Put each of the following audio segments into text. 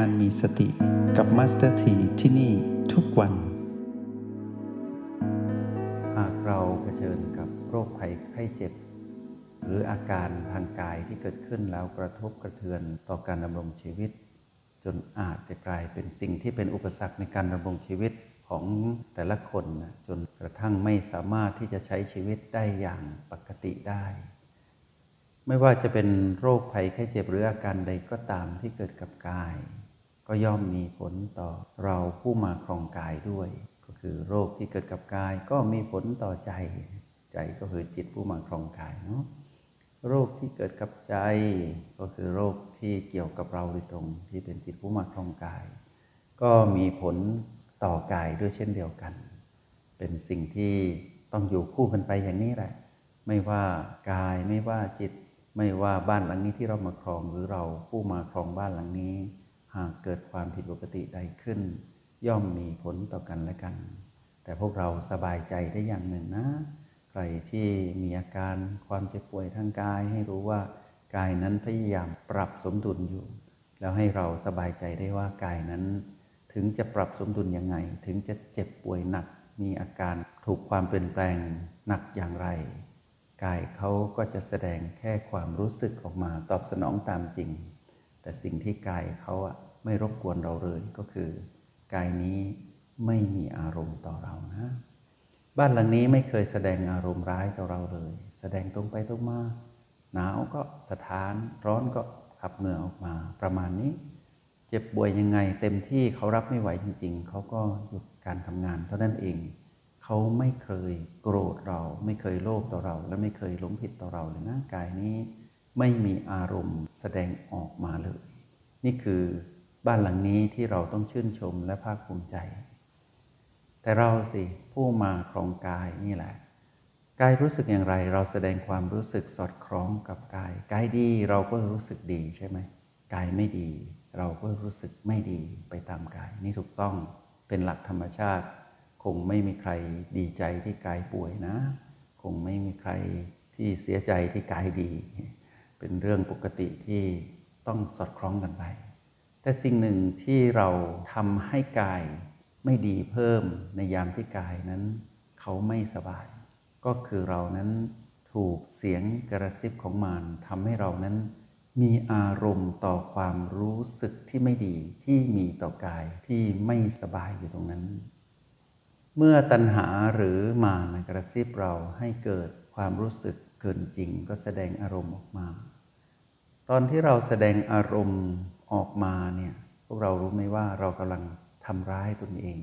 การมีสติกับมาสเตอร์ทีที่นี่ทุกวัน หากเราเผชิญกับโรคภัยไข้เจ็บ หรืออาการทางกายที่เกิดขึ้นแล้วกระทบกระเทือนต่อการดำรงชีวิต จนอาจจะกลายเป็นสิ่งที่เป็นอุปสรรคในการดำรงชีวิตของแต่ละคนนะจนกระทั่งไม่สามารถที่จะใช้ชีวิตได้อย่างปกติได้ ไม่ว่าจะเป็นโรคภัยไข้เจ็บหรืออาการใดก็ตามที่เกิดกับกาย ก็ย่อมมีผลต่อเราผู้มาครองกายด้วย ก็คือโรคที่เกิดกับกายก็มีผลต่อใจ ใจก็คือจิตผู้มาครองกายเนาะโรคที่เกิดกับใจก็คือโรคที่เกี่ยวกับเราโดยตรงที่เป็นจิตผู้มาครองกาย ก็มีผลต่อกายด้วยเช่นเดียวกัน เป็นสิ่งที่ต้องอยู่คู่กันไปอย่างนี้แหละ ไม่ว่ากายไม่ว่าจิต ไม่ว่าบ้านหลังนี้ที่เรามาครองหรือเราผู้มาครองบ้านหลังนี้ หากเกิดความผิดปกติใดขึ้น ย่อมมีผลต่อกันและกัน แต่พวกเราสบายใจได้อย่างหนึ่งนะ ใครที่มีอาการความเจ็บป่วยทางกาย ให้รู้ว่ากายนั้นพยายามปรับสมดุลอยู่ แล้วให้เราสบายใจได้ว่ากายนั้น ถึงจะปรับสมดุลยังไง ถึงจะเจ็บป่วยหนัก มีอาการถูกความเปลี่ยนแปลงหนักอย่างไร กายเขาก็จะแสดงแค่ความรู้สึกออกมาตอบสนองตามจริง แต่สิ่งที่กายเขาอะ ไม่รบกวนเราเลยก็คือกายนี้ไม่มีอารมณ์ต่อเรานะ บ้านหลังนี้ไม่เคยแสดงอารมณ์ร้ายต่อเราเลย แสดงตรงไปตรงมา หนาวก็สถานร้อนก็ขับเหงื่อออกมาประมาณนี้ เจ็บป่วยยังไง เต็มที่เขารับไม่ไหวจริง ๆ เขาก็หยุดการทำงานเท่านั้นเอง เขาไม่เคยโกรธเรา ไม่เคยโลภต่อเรา และไม่เคยหลงผิดต่อเราเลยนะกายนี้ไม่มีอารมณ์แสดงออกมาเลย นี่คือ บ้านหลังนี้ที่เราต้องชื่นชมและภาคภูมิใจ แต่เราสิผู้มาครองกายนี่แหละ กายรู้สึกอย่างไร เราแสดงความรู้สึกสอดคล้องกับกาย กายดีเราก็รู้สึกดีใช่ไหมกายไม่ดี เราก็รู้สึกไม่ดีไปตามกาย นี่ถูกต้องเป็นหลักธรรมชาติ คงไม่มีใครดีใจที่กายป่วยนะ คงไม่มีใครที่เสียใจที่กายดี เป็นเรื่องปกติที่ต้องสอดคล้องกันไป แต่สิ่งหนึ่งที่เราทำให้กายไม่ดีเพิ่มในยามที่กายนั้น เขาไม่สบาย ก็คือเรานั้นถูกเสียงกระซิบของมารทำให้เรานั้น มีอารมณ์ต่อความรู้สึกที่ไม่ดีที่มีต่อกายที่ไม่สบายอยู่ตรงนั้น เมื่อตัณหาหรือมารกระซิบเราให้เกิดความรู้สึกเกินจริง ก็แสดงอารมณ์ออกมา ตอนที่เราแสดงอารมณ์ ออกมาเนี่ยพวกเรารู้ไหมว่าเรากำลังทำร้ายตนเอง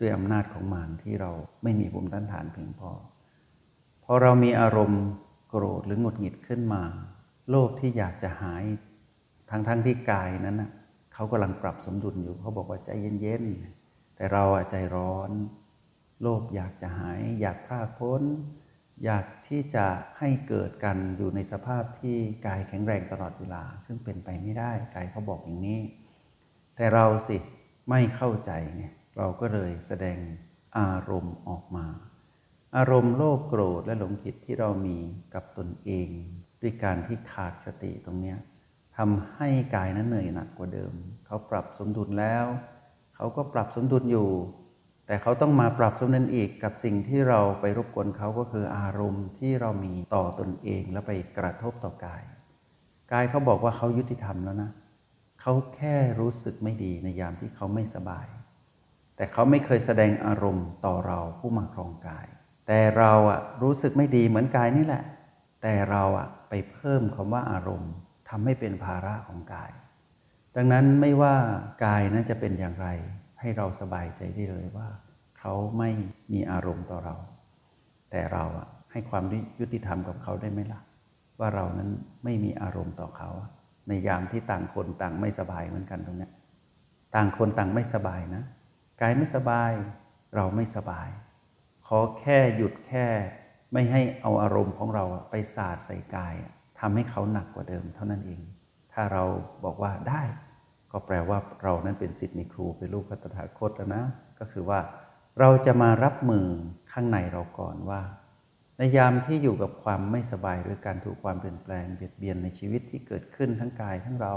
ด้วยอำนาจของมารที่เราไม่มีภูมิต้านทานเพียงพอพอเรามีอารมณ์โกรธหรือหงุดหงิดขึ้นมา โลภที่อยากจะหายทั้งทั้งที่กายนั้นนะเขากำลังปรับสมดุลอยู่เขาบอกว่าใจเย็นๆแต่เราอะใจร้อน โลภอยากจะหาย อยากพลาดพ้น อยากที่จะให้เกิดกันอยู่ในสภาพที่กายแข็งแรงตลอดเวลา ซึ่งเป็นไปไม่ได้กายเขาบอกอย่างนี้ แต่เราสิไม่เข้าใจไงเราก็เลยแสดงอารมณ์ออกมา อารมณ์โลภโกรธและหลงผิดที่เรามีกับตนเอง ด้วยการที่ขาดสติตรงนี้ทำให้กายนั้นเหนื่อยหนักกว่าเดิม เขาปรับสมดุลแล้ว เขาก็ปรับสมดุลอยู่ แต่เขาต้องมาปรับสมดุลอีกกับสิ่งที่เราไปรบกวนเขาก็คืออารมณ์ที่เรามีต่อตนเองแล้วไปกระทบต่อกาย กายเขาบอกว่าเขายุติธรรมแล้วนะเขาแค่รู้สึกไม่ดีในยามที่เขาไม่สบาย แต่เขาไม่เคยแสดงอารมณ์ต่อเราผู้มาครองกาย แต่เราอะรู้สึกไม่ดีเหมือนกายนี่แหละ แต่เราอะไปเพิ่มคำว่าอารมณ์ทำให้เป็นภาระของกาย ดังนั้นไม่ว่ากายนั้นจะเป็นอย่างไร ให้เราสบายใจได้เลยว่า เขาไม่มีอารมณ์ต่อเรา แต่เราอะให้ความยุติธรรมกับเขาได้ไหมล่ะ ว่าเรานั้นไม่มีอารมณ์ต่อเขา ในยามที่ต่างคนต่างไม่สบายเหมือนกันตรงนี้ต่างคนต่างไม่สบายนะกายไม่สบาย เราไม่สบาย ขอแค่หยุดแค่ไม่ให้เอาอารมณ์ของเราไปสาดใส่กายทำให้เขาหนักกว่าเดิมเท่านั้นเอง ถ้าเราบอกว่าได้ ก็แปลว่าเรานั้นเป็นสิทธิ์มีครูเป็นลูกพระตถาคตแล้วนะ ก็คือว่าเราจะมารับมือข้างในเราก่อนว่า ในยามที่อยู่กับความไม่สบายหรือการถูกความเปลี่ยนแปลงเบียดเบียนในชีวิตที่เกิดขึ้นทั้งกายทั้งเรา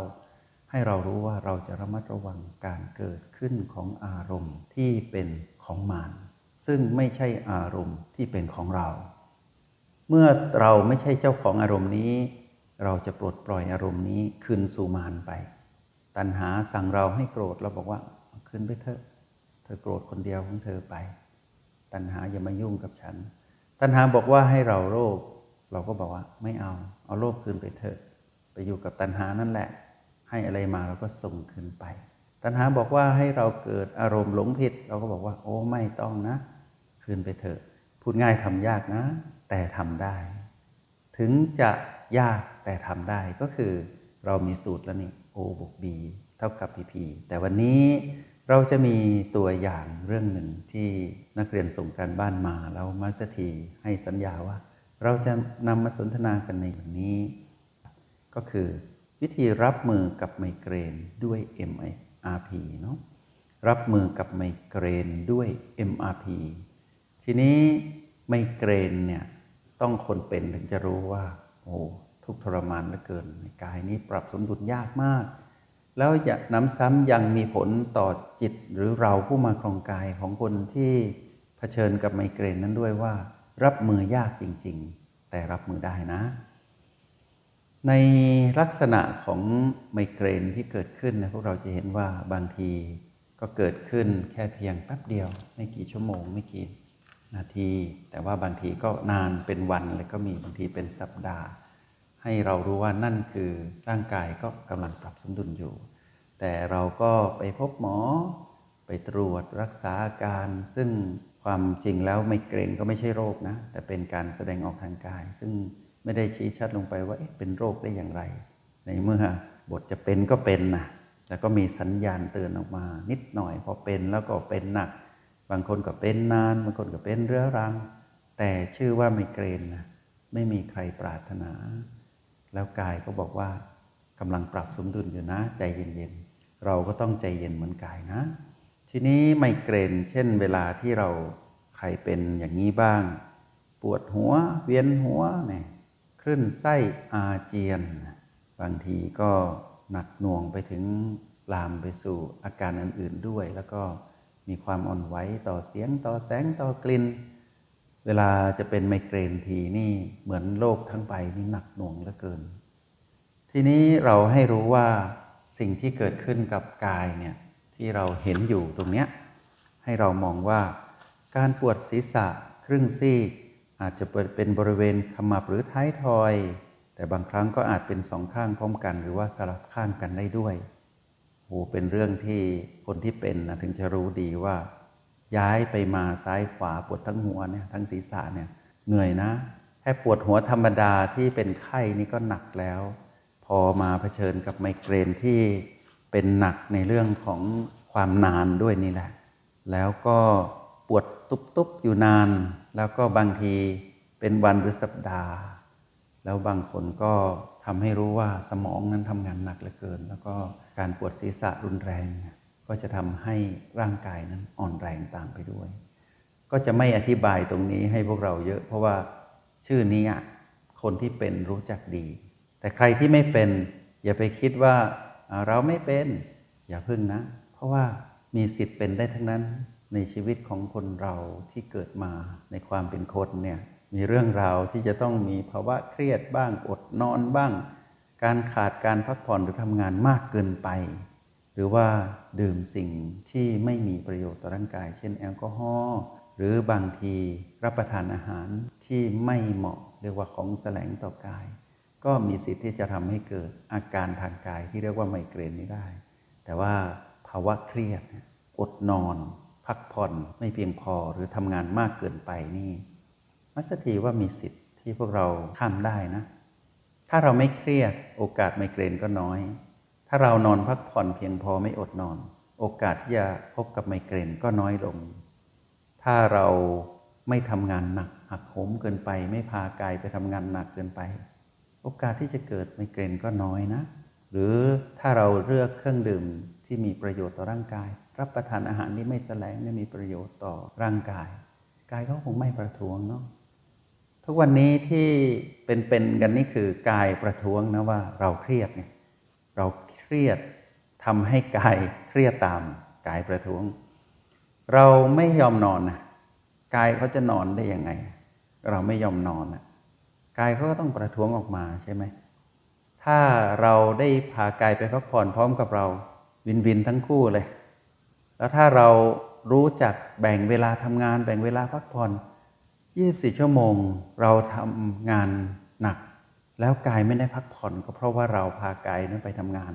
ให้เรารู้ว่าเราจะระมัดระวังการเกิดขึ้นของอารมณ์ที่เป็นของมารซึ่งไม่ใช่อารมณ์ที่เป็นของเรา เมื่อเราไม่ใช่เจ้าของอารมณ์นี้ เราจะปลดปล่อยอารมณ์นี้คืนสู่มารไป ตัณหาสั่งเราให้โกรธเราบอกว่าคืนไปเถอะ เธอโกรธคนเดียวของเธอไป ตัณหาอย่ามายุ่งกับฉัน ตัณหาบอกว่าให้เราโลภเราก็บอกว่าไม่เอา เอาโลภคืนไปเถอะ ไปอยู่กับตัณหานั่นแหละ ให้อะไรมาเราก็ส่งคืนไป ตัณหาบอกว่าให้เราเกิดอารมณ์หลงผิด เราก็บอกว่า โอ้ไม่ต้องนะ คืนไปเถอะ พูดง่ายทำยากนะ แต่ทำได้ ถึงจะยากแต่ทำได้ก็คือเรามีสูตรแล้วนี่ O บวก B เท่ากับ PP แต่วันนี้เราจะมีตัวอย่างเรื่องหนึ่งที่นักเรียนส่งการบ้านมาแล้วมาสถีให้สัญญาว่า เราจะนำมาสนทนากันในวันนี้ ก็คือวิธีรับมือกับไมเกรนด้วย MRP เนาะรับมือกับไมเกรนด้วย MRP ทีนี้ไมเกรนเนี่ยต้องคนเป็นถึงจะรู้ว่า โอ้ ทุกทรมานเหลือเกินในกายนี้ปรับสมดุลยากมาก แล้วอย่าน้ำซ้ำยังมีผลต่อจิตหรือเราผู้มาครองกายของคนที่เผชิญกับไมเกรนนั้นด้วยว่า รับมือยากจริง ๆ แต่รับมือได้นะ ในลักษณะของไมเกรนที่เกิดขึ้นนะพวกเราจะเห็นว่าบางทีก็เกิดขึ้นแค่เพียงแป๊บเดียว ไม่กี่ชั่วโมงไม่กี่นาที แต่ว่าบางทีก็นานเป็นวันแล้วก็มีบางทีเป็นสัปดาห์ ให้เรารู้ว่านั่นคือร่างกายก็กำลังปรับสมดุลอยู่ แต่เราก็ไปพบหมอ ไปตรวจรักษาอาการ ซึ่งความจริงแล้วไมเกรนก็ไม่ใช่โรคนะ แต่เป็นการแสดงออกทางกาย ซึ่งไม่ได้ชี้ชัดลงไปว่าเป็นโรคได้อย่างไร ในเมื่อบทจะเป็นก็เป็นนะแล้วก็มีสัญญาณเตือนออกมา นิดหน่อยพอเป็นแล้วก็เป็นหนัก บางคนก็เป็นนาน บางคนก็เป็นเรื้อรัง แต่ชื่อว่าไมเกรนนะไม่มีใครปรารถนา แล้วกายก็บอกว่ากำลังปรับสมดุลอยู่นะ ใจเย็นๆ เราก็ต้องใจเย็นเหมือนกายนะ ทีนี้ไมเกรนเช่น เวลาที่เราใครเป็นอย่างนี้บ้าง ปวดหัว เวียนหัวเนี่ยคลื่นไส้อาเจียน บางทีก็หนักหน่วงไปถึงลามไปสู่อาการอื่นๆด้วย แล้วก็มีความอ่อนไหวต่อเสียงต่อแสงต่อกลิ่น เวลาจะเป็นไมเกรนทีนี่เหมือนโลกทั้งใบนี่หนักหน่วงเหลือเกิน ทีนี้เราให้รู้ว่าสิ่งที่เกิดขึ้นกับกายเนี่ยที่เราเห็นอยู่ตรงเนี้ยให้เรามองว่าการปวดศีรษะครึ่งซีกอาจจะเป็นบริเวณขมับหรือท้ายทอย แต่บางครั้งก็อาจเป็นสองข้างพร้อมกัน หรือว่าสลับข้างกันได้ด้วยโหเป็นเรื่องที่คนที่เป็นนะถึงจะรู้ดีว่า ย้ายไปมาซ้ายขวาปวดทั้งหัวเนี่ยทั้งศีรษะเนี่ยเหนื่อยนะแค่ปวดหัวธรรมดาที่เป็นไข้นี่ก็หนักแล้ว พอมาเผชิญกับไมเกรนที่เป็นหนักในเรื่องของความนานด้วยนี่แหละ แล้วก็ปวดตุบๆอยู่นาน แล้วก็บางทีเป็นวันหรือสัปดาห์ แล้วบางคนก็ทำให้รู้ว่าสมองนั้นทำงานหนักเหลือเกิน แล้วก็การปวดศีรษะรุนแรง ก็จะทำให้ร่างกายนั้นอ่อนแรงตามไปด้วย ก็จะไม่อธิบายตรงนี้ให้พวกเราเยอะ เพราะว่าชื่อนี้คนที่เป็นรู้จักดี แต่ใครที่ไม่เป็น อย่าไปคิดว่าเราไม่เป็น อย่าพึ่งนะ เพราะว่ามีสิทธิ์เป็นได้ทั้งนั้นในชีวิตของคนเราที่เกิดมาในความเป็นคนเนี่ยมีเรื่องราวที่จะต้องมีภาวะเครียดบ้างอดนอนบ้าง การขาดการพักผ่อนหรือทำงานมากเกินไป รือว่าดื่มสิ่งที่ไม่มีประโยชน์ต่อร่างกาย เช่นแอลกอฮอล์หรือบางทีรับประทานอาหารที่ไม่เหมาะเรียกว่าของแสลงต่อกาย ก็มีสิทธิ์ที่จะทำให้เกิดอาการทางกายที่เรียกว่าไมเกรนนี้ได้ แต่ว่าภาวะเครียดอดนอน พักผ่อนไม่เพียงพอหรือทำงานมากเกินไปนี่ มัสถีว่ามีสิทธิ์ที่พวกเราข้ามได้นะ ถ้าเราไม่เครียดโอกาสไมเกรนก็น้อย ถ้าเรานอนพักผ่อนเพียงพอไม่อดนอน โอกาสที่จะพบกับไมเกรนก็น้อยลง ถ้าเราไม่ทำงานหนักหักโหมเกินไป ไม่พากายไปทำงานหนักเกินไป โอกาสที่จะเกิดไมเกรนก็น้อยนะ หรือถ้าเราเลือกเครื่องดื่มที่มีประโยชน์ต่อร่างกาย รับประทานอาหารที่ไม่แสลงไม่มีประโยชน์ต่อร่างกาย กายก็คงไม่ประท้วงเนาะทุกวันนี้ที่เป็นๆกันนี่คือกายประท้วงนะว่าเราเครียดไงเรา รียดทำให้กายเครียดตามกายประท้วง เราไม่ยอมนอนนะกายเขาจะนอนได้ยังไง เราไม่ยอมนอนนะกายเขาก็ต้องประท้วงออกมาใช่ไหมถ้าเราได้พากายไปพักผ่อนพร้อมกับเราวินวินทั้งคู่เลย แล้วถ้าเรารู้จักแบ่งเวลาทำงาน แบ่งเวลาพักผ่อน24 ชั่วโมง เราทำงานหนัก แล้วกายไม่ได้พักผ่อนก็เพราะว่าเราพากายนั้นไปทำงาน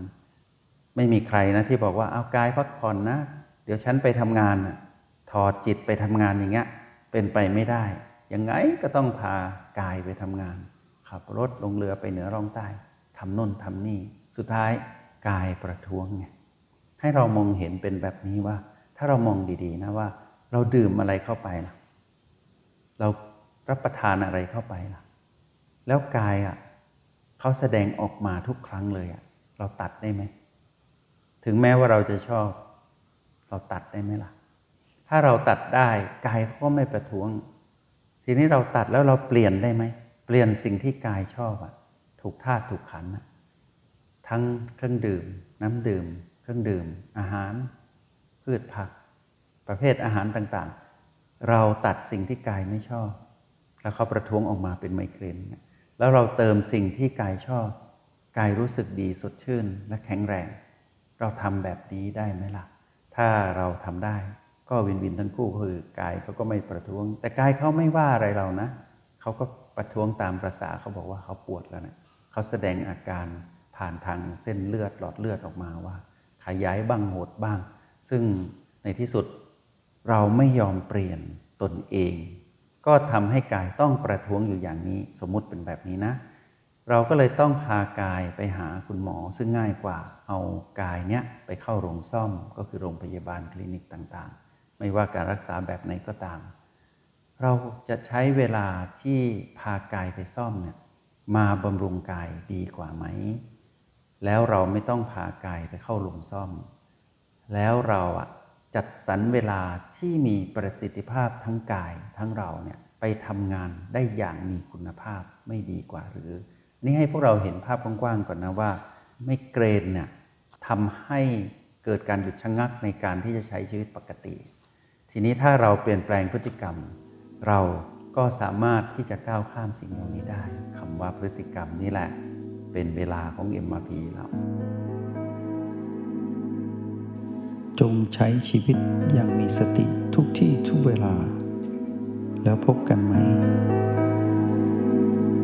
ไม่มีใครนะที่บอกว่าเอากายพักผ่อนนะ เดี๋ยวฉันไปทำงานถอดจิตไปทำงานอย่างเงี้ยเป็นไปไม่ได้ ยังไงก็ต้องพากายไปทำงาน ขับรถลงเรือไปเหนือร่องใต้ทำน่นทำนี่ สุดท้ายกายประท้วงไงให้เรามองเห็นเป็นแบบนี้ว่า ถ้าเรามองดีๆนะว่า เราดื่มอะไรเข้าไปล่ะ เรารับประทานอะไรเข้าไปล่ะ แล้วกายอะเขาแสดงออกมาทุกครั้งเลยอะเราตัดได้ไหม ถึงแม้ว่าเราจะชอบ เราตัดได้ไหมล่ะ ถ้าเราตัดได้กายก็ไม่ประท้วง ทีนี้เราตัดแล้วเราเปลี่ยนได้ไหม เปลี่ยนสิ่งที่กายชอบอะถูกธาตุถูกขันธ์ทั้งเครื่องดื่ม น้ำดื่ม เครื่องดื่ม อาหาร พืชผัก ประเภทอาหารต่างๆ เราตัดสิ่งที่กายไม่ชอบ แล้วเขาประท้วงออกมาเป็นไมเกรนแล้วเราเติมสิ่งที่กายชอบ กายรู้สึกดีสดชื่นและแข็งแรง เราทำแบบนี้ได้ไหมล่ะ ถ้าเราทำได้ก็วินวินทั้งคู่คือกายเขาก็ไม่ประท้วง แต่กายเขาไม่ว่าอะไรเรานะเขาก็ประท้วงตามประษาเขาบอกว่าเขาปวดแล้วนะเขาแสดงอาการผ่านทางเส้นเลือดหลอดเลือดออกมาว่า ขยายบ้างหดบ้าง ซึ่งในที่สุดเราไม่ยอมเปลี่ยนตนเอง ก็ทำให้กายต้องประท้วงอยู่อย่างนี้ สมมุติเป็นแบบนี้นะ เราก็เลยต้องพากายไปหาคุณหมอ ซึ่งง่ายกว่าเอากายเนี้ยไปเข้าโรงซ่อมก็คือโรงพยาบาลคลินิกต่างๆ ไม่ว่าการรักษาแบบไหนก็ตาม เราจะใช้เวลาที่พากายไปซ่อมเนี่ยมาบำรุงกายดีกว่าไหม แล้วเราไม่ต้องพากายไปเข้าโรงซ่อม แล้วเราอะจัดสรรเวลาที่มีประสิทธิภาพทั้งกายทั้งเราเนี่ยไปทำงานได้อย่างมีคุณภาพไม่ดีกว่าหรือ นี่ให้พวกเราเห็นภาพกว้างๆก่อนนะว่า ไม่เกรนเนี่ยทำให้เกิดการหยุดชะงักในการที่จะใช้ชีวิตปกติ ทีนี้ถ้าเราเปลี่ยนแปลงพฤติกรรม เราก็สามารถที่จะก้าวข้ามสิ่งเหล่านี้ได้คำว่าพฤติกรรมนี่แหละ เป็นเวลาของ MRP เราจงใช้ชีวิตอย่างมีสติทุกที่ทุกเวลา แล้วพบกันใหม่